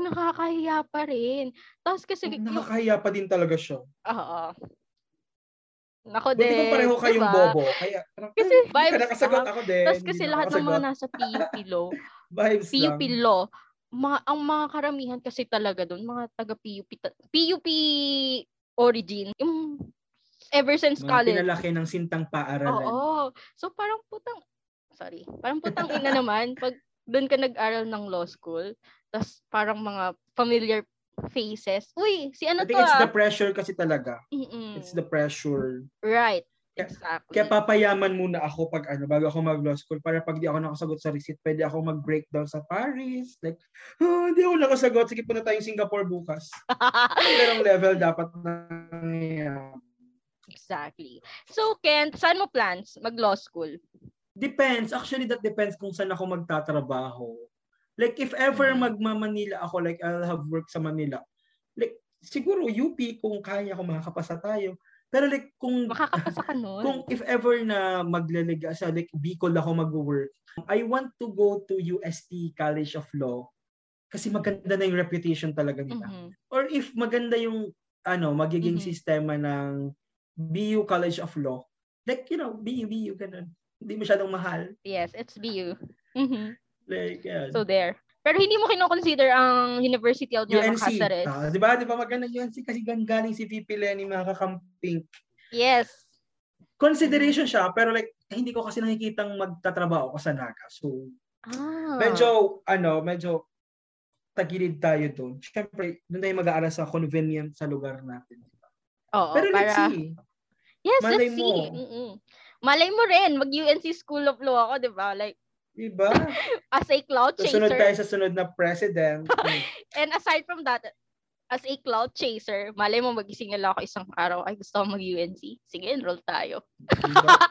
nakakahiya pa rin. Tapos kasi, yung, Nakakahiya pa din talaga siya. oo. Nako Buti din. ko pareho kayong diba? bobo. Kaya, Kasi "Ay, hindi ka vibes nakasagot ako din. Tapos kasi lahat ng mga nasa (laughs) PUP law, Vibes PUP lang. law, mga, ang mga karamihan kasi talaga doon, mga taga PUP, PUP origin, yung ever since Mga college. pinalaki ng sintang paaralan. Oo. So parang putang, sorry, parang putang ina naman, pag doon ka nag-aral ng law school, tas parang mga familiar faces. Uy, si ano I to think it's ah? the pressure kasi talaga. Mm-mm. It's the pressure. Right. Exactly. Kaya papayaman muna ako pag ano, bago ako mag-law school para pag di ako nakasagot sa receipt, pwede ako mag-breakdown sa Paris. Like, oh, hindi ako nakasagot. Sige, punta tayong Singapore bukas. (laughs) Ganong level dapat na. Exactly. So, Kent, saan mo plans mag-law school? Depends. Actually, that depends kung saan ako magtatrabaho. Like, if ever Mhm. magma-Manila ako, like, I'll have work sa Manila. Like, siguro UP kung kaya ko makakapasa tayo. Pero like, kung Makakapasa ka (laughs) nun. kung if ever na maglalaga sa like Bicol ako mag-work, I want to go to UST College of Law kasi maganda na yung reputation talaga nila. Mhm. Or if maganda yung ano, magiging Mhm. sistema ng BU College of Law, like, you know, BU, BU, ganun. Hindi masyadong mahal. Yes, it's BU. Mhm. Like, yan. So, there. Pero hindi mo kinoconsider ang University of Nueva UNC. Cáceres. Ah, di ba? Di ba maganda UNC kasi galing si VP Lenny mga kakamping. Yes. Consideration siya, pero like, hindi ko kasi nakikitang magtatrabaho ko sa Naga. So, Ah. medyo, ano, medyo tagilid tayo doon. Siyempre, doon tayo mag-aaral sa convenient sa lugar natin. Oo, Pero let's para... see. Yes, Malay let's mo. see. Mm-mm. Malay mo rin, mag-UNC School of Law ako, di ba? Like, Diba? (laughs) as a cloud Susunod chaser. tayo sa sunod na president. (laughs) And aside from that, as a cloud chaser, malay mo magising na lang ako isang araw, ay gusto ko mag-UNC. Sige, enroll tayo. diba? (laughs)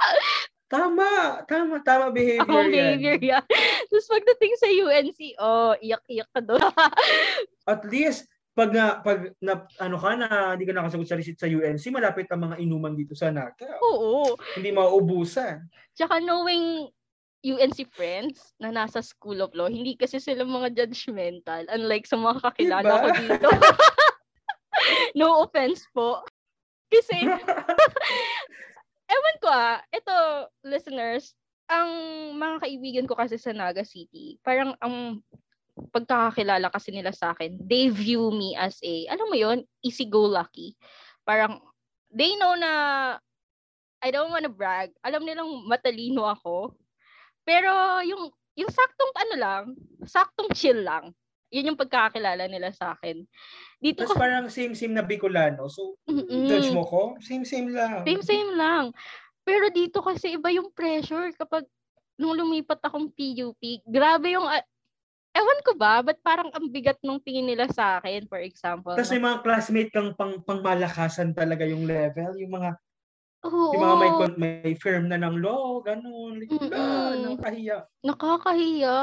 Tama, tama, tama behavior, Ang yan. behavior yan. Tapos pagdating sa UNC, oh, iyak-iyak ka doon. At least, pag na, pag na, ano ka na, hindi ka nakasagot sa receipt sa UNC, malapit ang mga inuman dito sa Naga. Oo. Hindi mauubusan. Tsaka knowing UNC friends na nasa School of Law, hindi kasi sila mga judgmental. Unlike sa mga kakilala Diba? ko dito. (laughs) no offense po. Kasi, (laughs) ewan ko ah, ito, listeners, ang mga kaibigan ko kasi sa Naga City, parang ang pagkakakilala kasi nila sa akin, they view me as a, alam mo yon easy-go-lucky. Parang, they know na I don't wanna brag. Alam nilang matalino ako. Pero yung yung saktong ano lang, saktong chill lang. Yun yung pagkakakilala nila sa akin. Dito Tapos ko, parang same-same na Bicolano. So, Mm-mm. judge mo ko? Same-same lang. same same lang. Pero dito kasi iba yung pressure kapag nung lumipat akong PUP, grabe yung ewan ko ba, ba't parang ang bigat nung tingin nila sa akin, for example. Tapos may mga classmate kang pang, pangmalakasan talaga yung level. Yung mga, Oo. yung mga may, may firm na ng law, ganun. Ah, nakakahiya. nakakahiya.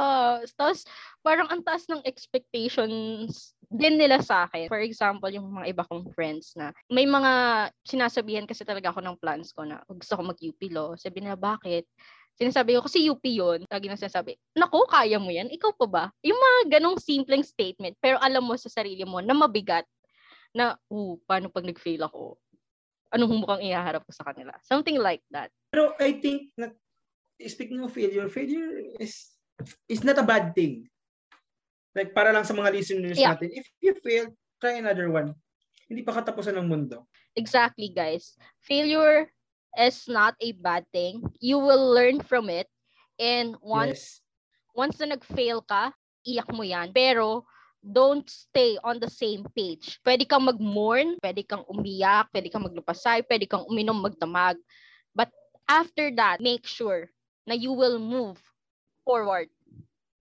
Tapos, parang ang taas ng expectations din nila sa akin. For example, yung mga iba kong friends na may mga sinasabihan kasi talaga ako ng plans ko na gusto ko mag-UP law. Sabi nila, bakit? Sinasabi ko, kasi UP yun. Lagi na sinasabi, naku, kaya mo yan? Ikaw pa ba? Yung mga ganong simpleng statement, pero alam mo sa sarili mo na mabigat na, uh, paano pag nag-fail ako? Anong mukhang ihaharap ko sa kanila? Something like that. Pero I think, na, speaking of failure, failure is is not a bad thing. Like, para lang sa mga listeners Yeah. natin, if you fail, try another one. Hindi pa katapusan ng mundo. Exactly, guys. Failure is not a bad thing. You will learn from it. And once yes. once na nag-fail ka, iyak mo yan. Pero don't stay on the same page. Pwede kang mag-mourn, pwede kang umiyak, pwede kang maglupasay, pwede kang uminom, magdamag. But after that, make sure na you will move forward.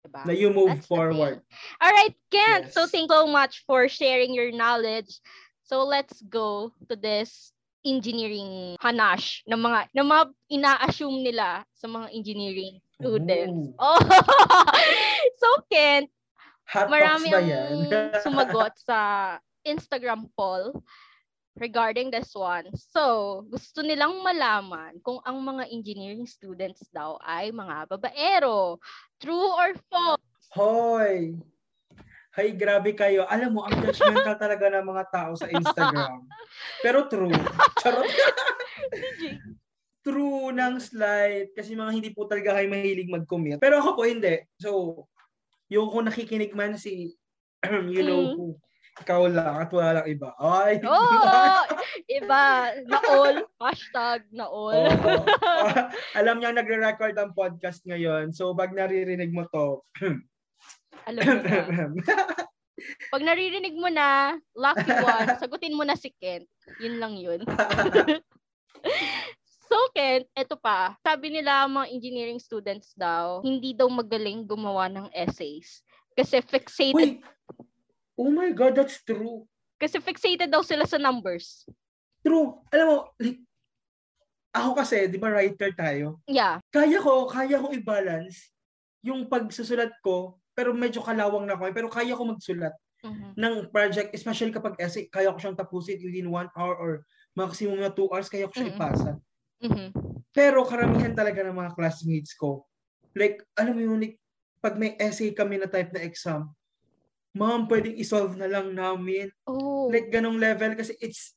Diba? Na you move That's forward. All right, Kent. So Yes. thank you so much for sharing your knowledge. So let's go to this engineering hanash ng mga ng mga ina-assume nila sa mga engineering students. Ooh. Oh. (laughs) so Kent, Hot marami ang (laughs) sumagot sa Instagram poll regarding this one. So, gusto nilang malaman kung ang mga engineering students daw ay mga babaero. True or false? Hoy! Hay, grabe kayo. Alam mo, ang judgmental talaga ng mga tao sa Instagram. Pero true. Charot. true ng slide kasi mga hindi po talaga kayo mahilig mag-commit. Pero ako po hindi. So, yung kung nakikinig man si (clears throat) you know Mm. who, ikaw lang at wala lang iba. Ay, Oh, iba. Na all. Hashtag na all. Oo. Ah, alam niya nagre-record ang podcast ngayon. So, pag naririnig mo to, (clears throat) Alam mo na. (laughs) (laughs) Pag naririnig mo na, lucky one, (laughs) sagutin mo na si Kent. Yun lang yun. so, Kent, eto pa. Sabi nila mga engineering students daw, hindi daw magaling gumawa ng essays. Kasi fixated. Wait. Oh my God, that's true. Kasi fixated daw sila sa numbers. True. Alam mo, like, ako kasi, di ba writer tayo? Yeah. Kaya ko, kaya ko i-balance yung pagsusulat ko, pero medyo kalawang na ako, pero kaya ko magsulat Mhm. ng project, especially kapag essay, kaya ko siyang tapusin within one hour or maximum na two hours, kaya ko siya Mm-mm. ipasa. Mhm. Pero karamihan talaga ng mga classmates ko, like, alam mo yun, like, pag may essay kami na type na exam, ma'am, pwedeng isolve na lang namin. Oh. Like, ganong level kasi it's,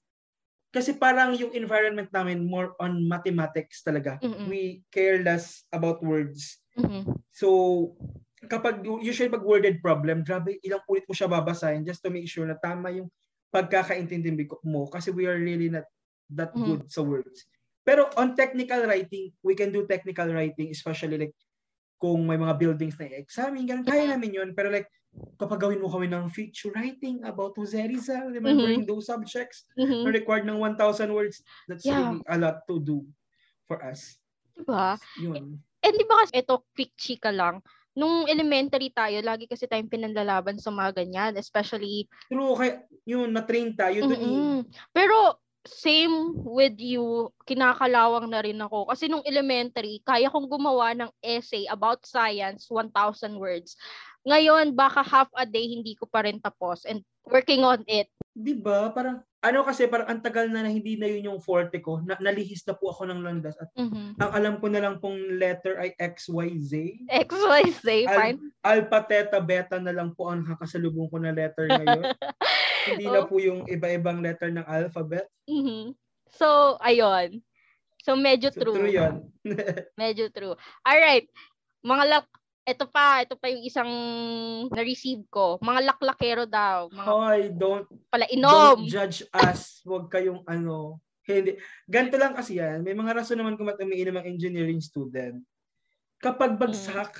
kasi parang yung environment namin more on mathematics talaga. Mm-mm. We care less about words. Mhm. So, kapag usually pag worded problem, grabe ilang ulit mo siya babasahin just to make sure na tama yung pagkakaintindi mo kasi we are really not that Mhm. good sa words. Pero on technical writing, we can do technical writing especially like kung may mga buildings na i-examine, ganun, kaya Mhm. namin yun. Pero like, kapag gawin mo kami ng feature writing about Jose Rizal, remembering those subjects Mhm. na required ng 1,000 words, that's Yeah. really a lot to do for us. Diba? Yun. Eh, di ba kasi ito, quick chika lang. Nung elementary tayo, lagi kasi tayong pinanlalaban sa mga ganyan. Especially, True, kaya yun, na-train tayo dun eh. mm pero same with you, kinakalawang na rin ako. Kasi nung elementary, kaya kong gumawa ng essay about science, 1,000 words. Ngayon, baka half a day hindi ko pa rin tapos and working on it. Di ba? Parang, ano kasi, parang ang tagal na na hindi na yun yung forte ko. Na, nalihis na po ako ng landas. At Mhm. ang alam ko na lang pong letter ay X, Y, Z. X, Y, Z, fine. Alpha, Theta, Beta na lang po ang kakasalubong ko na letter ngayon. (laughs) hindi na Oh. po yung iba-ibang letter ng alphabet. Mhm. So, ayun. So, medyo So, true. true yun. Medyo true. Alright. Mga lak... Ito pa. Ito pa yung isang na-receive ko. Mga laklakero daw. Mga Hoy, don't pala inom. Don't judge us. Huwag kayong ano. Hindi. Ganito lang kasi yan. May mga rason naman kung ba't umiinom ang engineering student. Kapag Mm. bagsak,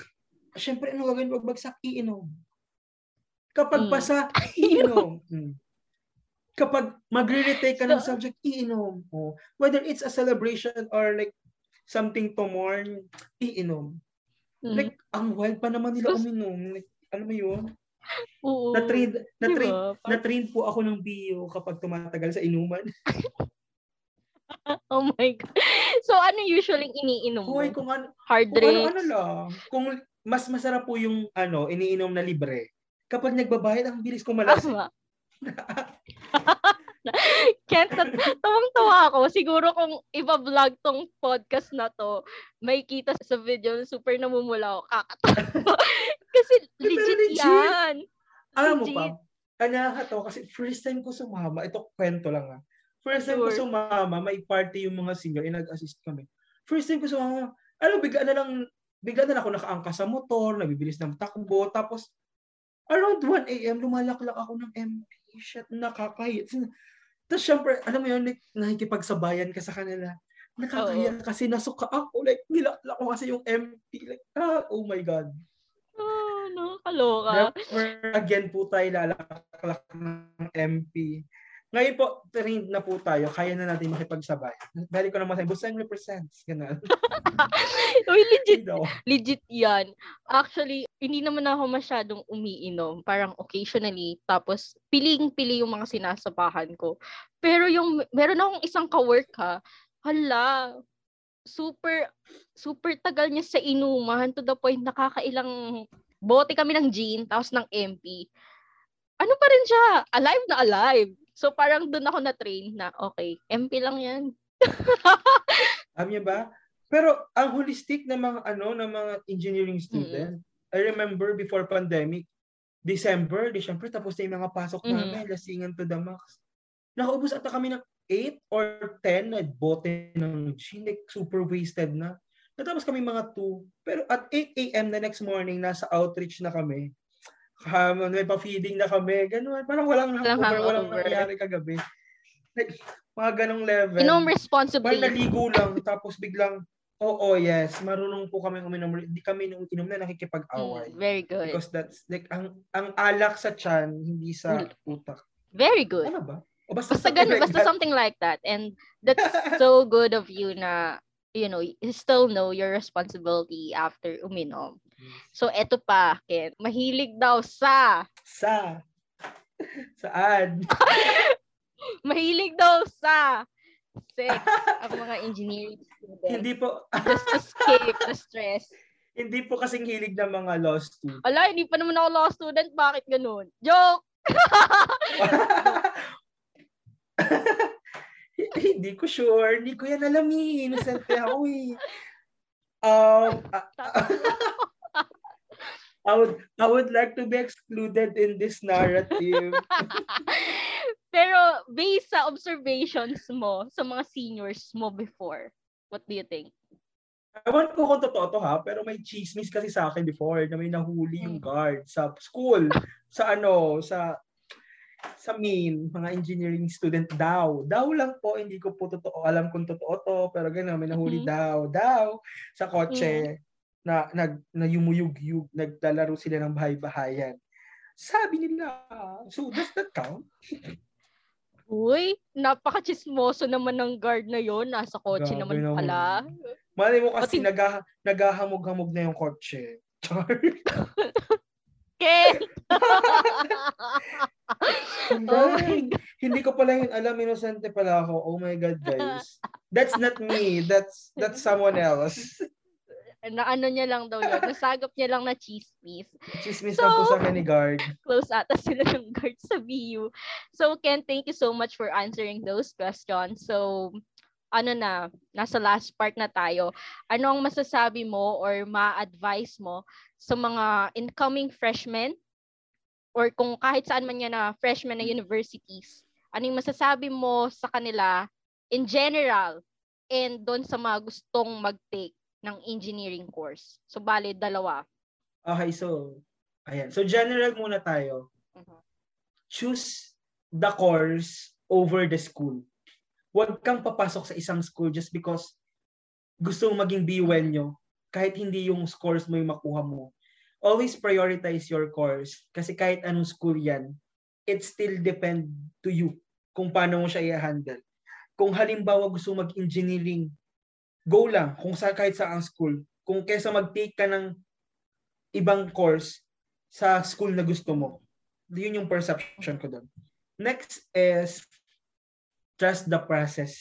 syempre ano gagawin pag bagsak? Iinom. Kapag Mm. basa, iinom. (laughs) Mm. Kapag magre-retake ka ng So- subject, iinom. Oh. Whether it's a celebration or like something to mourn, iinom. Mhm. Like, ang wild pa naman nila uminom. Like, ano mo yun? Oo. Na-train, na-train, Diba? Na-train po ako ng bio kapag tumatagal sa inuman. (laughs) (laughs) Oh my God. So, ano usually iniinom mo? Hoy, kung ano, Hard kung ano, ano lang. Kung mas masarap po yung ano, iniinom na libre. Kapag nagbabayad, ang bilis kong malasing. (laughs) Kent, tawang-tawa ako. Siguro kung iba-vlog tong podcast na to, may kita sa video, super namumula ako. Kakatawa. (laughs) Kasi legit, legit. yan. Alam mo pa, to kasi first time ko sumama, ito kwento lang ah. First time ko Sure. sumama, may party yung mga singer, eh, nag-assist kami. First time ko sumama, ano, bigla na lang, bigla na lang ako nakaangka sa motor, nabibilis ng takbo, tapos around 1 a.m., lumalaklak ako ng MP. Shit, nakakahit. Tapos syempre, alam mo yun, like, nakikipagsabayan ka sa kanila. Nakakahiya kasi nasuka ako. Like, nilaklak ko kasi yung MP. Like, ah, oh my God. Oh, nakakaloka. Never again po tayo lalaklak ng MP. Ngayon po, trained na po tayo. Kaya na natin makipagsabay. Dahil ko naman sabi, Busang represents. Ganun. (laughs) Uy, legit Daw. legit yan. Actually, hindi naman ako masyadong umiinom. Parang occasionally. Tapos, piling-pili yung mga sinasabahan ko. Pero yung, meron akong isang kawork ha, hala, super, super tagal niya sa inuman to the point nakakailang bote kami ng gin, tapos ng MP. Ano pa rin siya? Alive na alive. So parang doon ako na-train na, okay, MP lang yan. (laughs) Alam niyo ba? Pero ang holistic na mga ano ng mga engineering student, I remember before pandemic, December, December tapos na yung mga pasok Mhm. namin, lasingan to the max. Nakaubos ata kami ng 8 or 10 na bote ng gin, like super wasted na. Natapos kami mga 2. Pero at 8 a.m. the next morning, nasa outreach na kami. Um, may pa-feeding na kami. Ganun. Parang walang Walang hangover, walang hangover. nangyari kagabi. Like, mga ganong level. Inom Parang responsibly. naligo lang, tapos biglang, oo, yes, marunong po kami uminom. Hindi kami nung inom na nakikipag-away. Mm, very good. Because that's, like, ang ang alak sa tiyan, hindi sa utak. Very good. Ano ba? O basta, Basta something ganun, like basta that. something like that. And (laughs) that's so good of you na you know, you still know your responsibility after uminom. So, eto pa, Ken. Mahilig daw sa... Sa? Saan? (laughs) Mahilig daw sa sex (laughs) ang mga engineering students. Hindi po. just to escape the stress. hindi po kasing hilig ng mga law students. Ala, hindi pa naman ako law student. Bakit ganun? Joke! (laughs) hindi ko sure. Hindi ko yan alam eh. Innocent ako eh. Um, I would I would like to be excluded in this narrative. (laughs) Pero based sa observations mo sa mga seniors mo before, what do you think? Ewan ko kung totoo to ha, pero may chismis kasi sa akin before na may nahuli yung guard sa school, sa ano, sa sa main, mga engineering student daw. Daw lang po, hindi ko po totoo alam kung totoo to, pero gano'n, may nahuli mm-hmm. daw, daw, sa kotse, mm-hmm. Na, nag, na yumuyug-yug, naglalaro sila ng bahay-bahayan. Sabi nila, so does that count? Uy, napaka-chismoso naman ng guard na yon Nasa kotse Gabi naman pala. Malay mo kasi Pati... nag- naghahamog-hamog na yung kotse. Char. (laughs) Ken! oh Hindi ko pala yun alam, inosente pala ako. Oh my God, guys. That's not me. That's that's someone else. Na ano niya lang daw yun. Nasagap niya lang na chismis. Chismis so, lang po sa akin ni guard. Close ata sila ng guard sa VU. So, Ken, thank you so much for answering those questions. So, ano na, nasa last part na tayo. Ano ang masasabi mo or ma-advise mo sa mga incoming freshmen or kung kahit saan man yan na freshmen na universities, ano yung masasabi mo sa kanila in general and doon sa mga gustong mag-take ng engineering course? So, bali, dalawa. Okay, so, ayan. So, general muna tayo. Uh-huh. Choose the course over the school. Huwag kang papasok sa isang school just because gusto mong maging B1 nyo kahit hindi yung scores mo yung makuha mo always prioritize your course kasi kahit anong school yan, it still depend to you kung paano mo siya i-handle. Kung halimbawa gusto mag-engineering, go lang kung sa kahit sa ang school. Kung kesa mag-take ka ng ibang course sa school na gusto mo. Yun yung perception ko doon. Next is trust the process.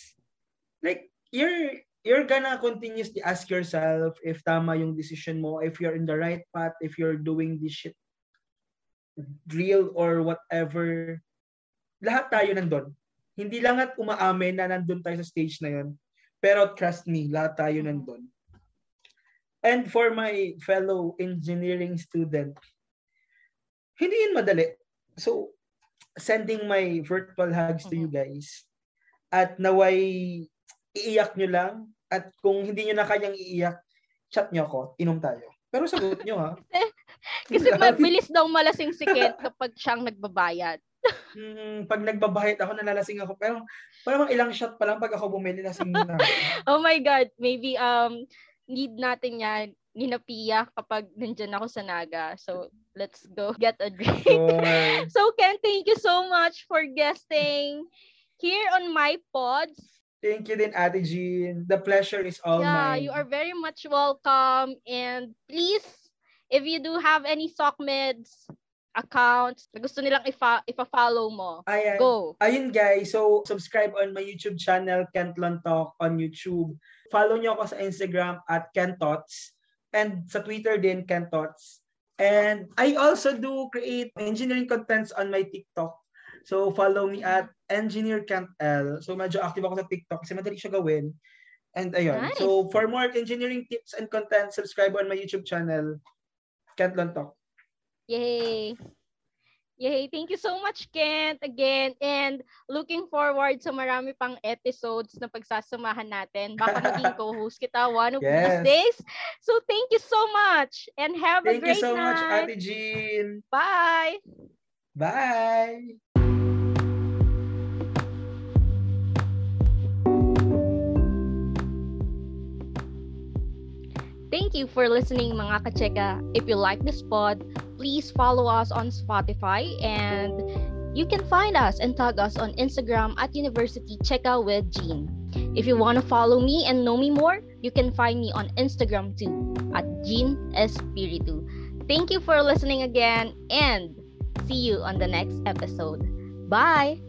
Like, you're you're gonna continuously ask yourself if tama yung decision mo, if you're in the right path, if you're doing this shit real or whatever. Lahat tayo nandun. Hindi lang at umaamin na nandun tayo sa stage na yun. Pero trust me, lahat tayo nandun. And for my fellow engineering student, hindi yun madali. So, sending my virtual hugs to you guys. At naway iiyak nyo lang at kung hindi nyo na kayang iiyak, chat nyo ako, inom tayo. Pero sagot nyo ha. (laughs) Kasi mabilis daw malasing si Kent kapag siyang nagbabayad. Hmm, pag nagbabayad ako, nalalasing ako. Pero parang ilang shot pa lang pag ako bumili, lasing na. (laughs) oh my God. Maybe um need natin yan ni Napia kapag nandyan ako sa Naga. So, let's go get a drink. Sure. (laughs) so, Ken, thank you so much for guesting here on my pods. Thank you din, Ate Jean. The pleasure is all yeah, mine. you are very much welcome. And please, if you do have any SOCMEDs accounts na gusto nilang ifa- ipa-follow mo, Ayan. go. Ayun guys, so subscribe on my YouTube channel, Kentlon Talk on YouTube. Follow nyo ako sa Instagram at Kentots. And sa Twitter din, Kentots. And I also do create engineering contents on my TikTok. So follow me at Engineer Kent L. So medyo active ako sa TikTok kasi madali siya gawin. And ayun. Nice. So for more engineering tips and content, subscribe on my YouTube channel, Kent Talk. Yay! Yay! Thank you so much, Kent, again. And looking forward sa marami pang episodes na pagsasamahan natin. Baka (laughs) maging co-host kita one of yes. these days. So thank you so much and have thank a great night. Thank you so night. much, Ate Jean. Bye! Bye! Thank you for listening mga kacheka. If you like this pod, please follow us on Spotify and you can find us and tag us on Instagram at University Cheka with Jean. If you want to follow me and know me more, You can find me on Instagram too at Jean Espiritu. Thank you for listening again and see you on the next episode. Bye!